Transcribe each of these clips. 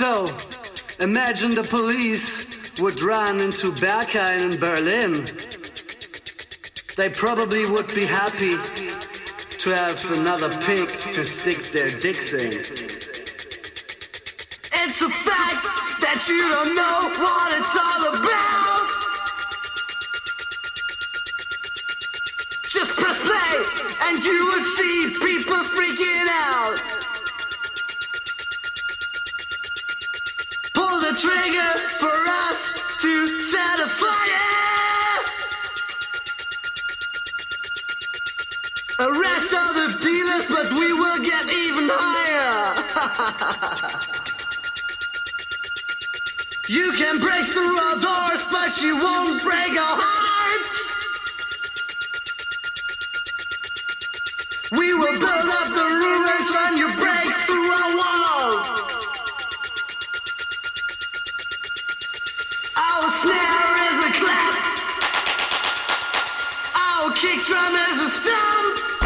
So, imagine the police would run into Berghain in Berlin. They probably would be happy to have another pig to stick their dicks in. It's a fact that you don't know what it's all about. Just press play and you will see people freaking out. Pull the trigger for us to set a fire. Arrest all the dealers, but we will get even higher. you can break through our doors, but you won't break our hearts. We will build up the ruins when you break through our walls. A clap. Our kick drum is a stomp.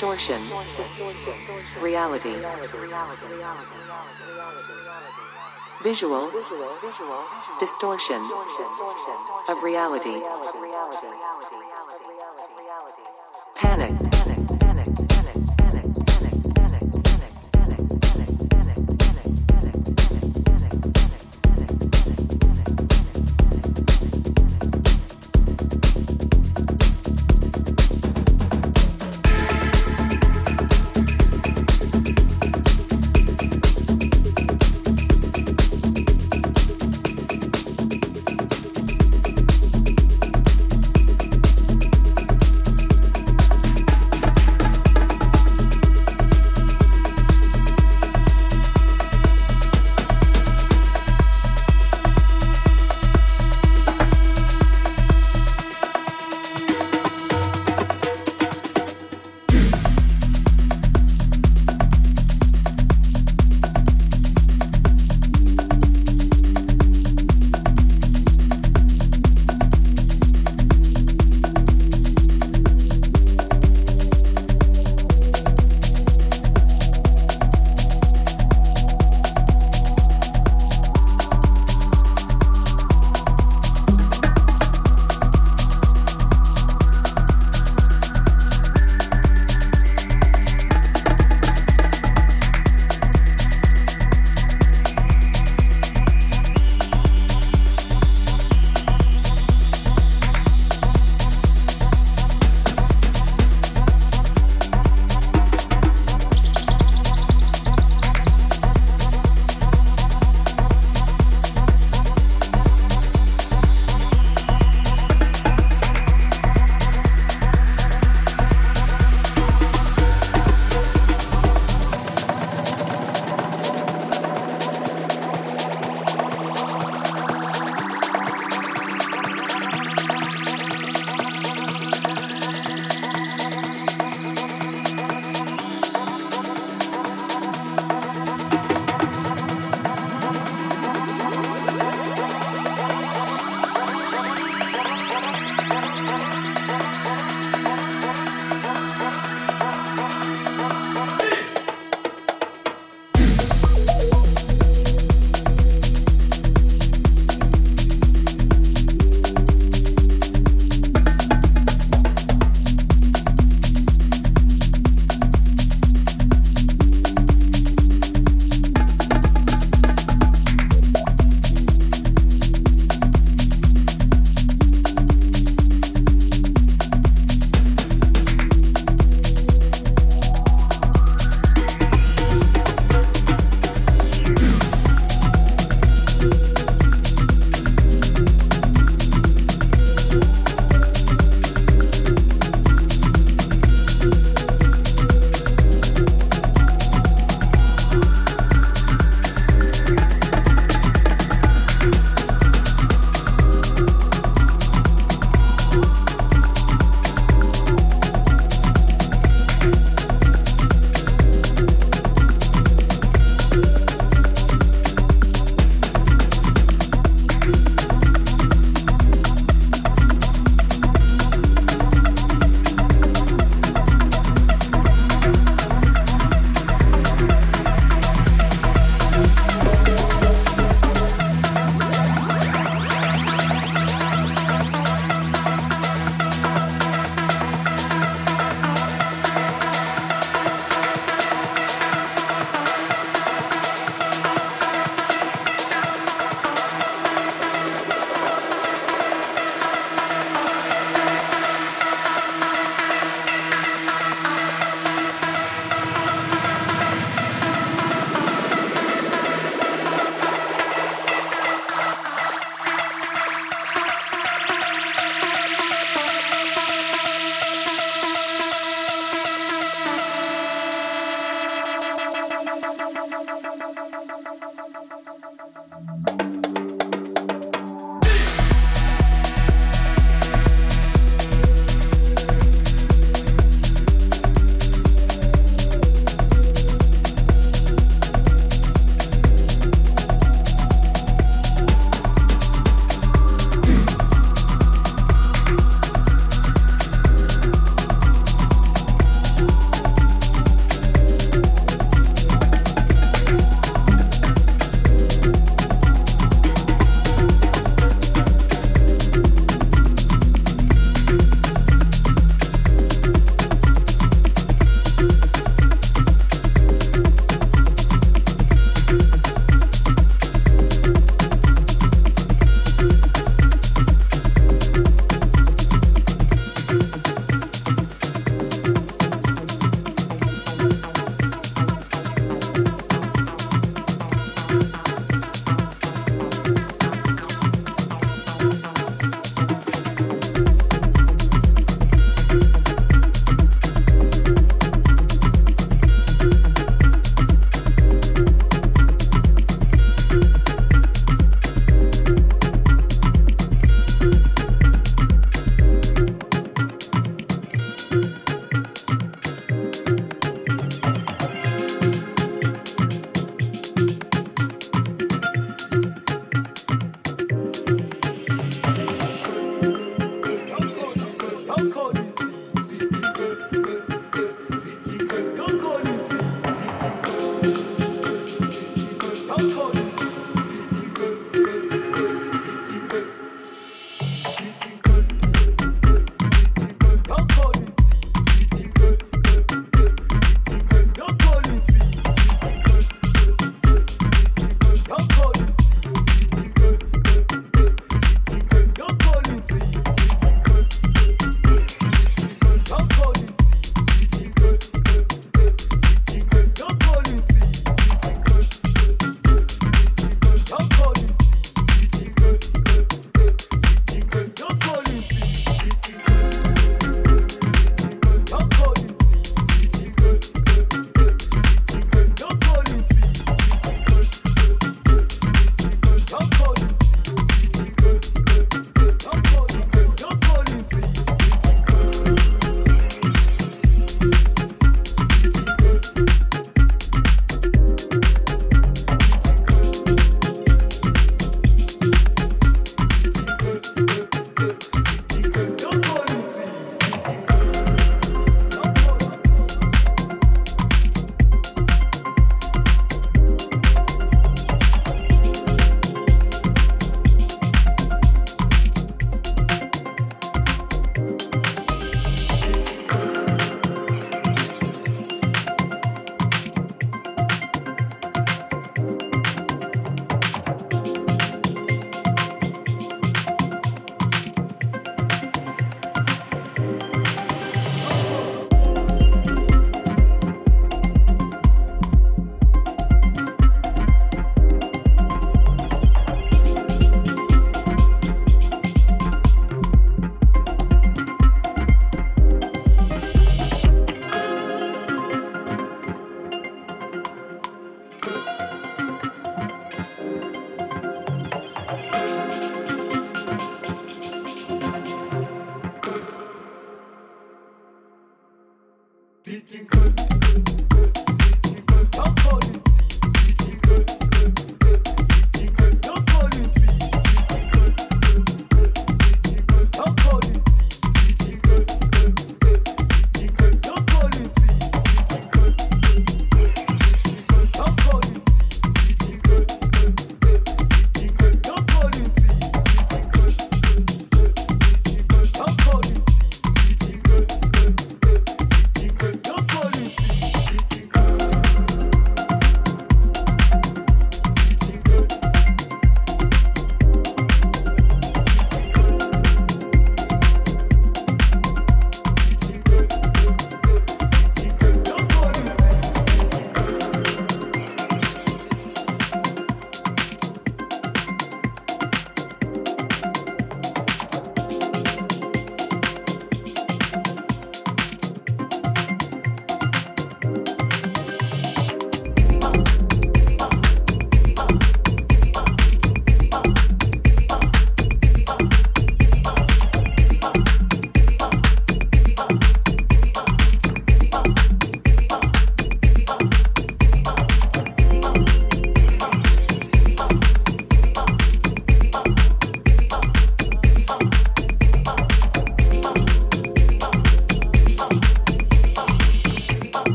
Distortion. Reality. Visual. Distortion. Of reality.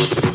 Ecstasy.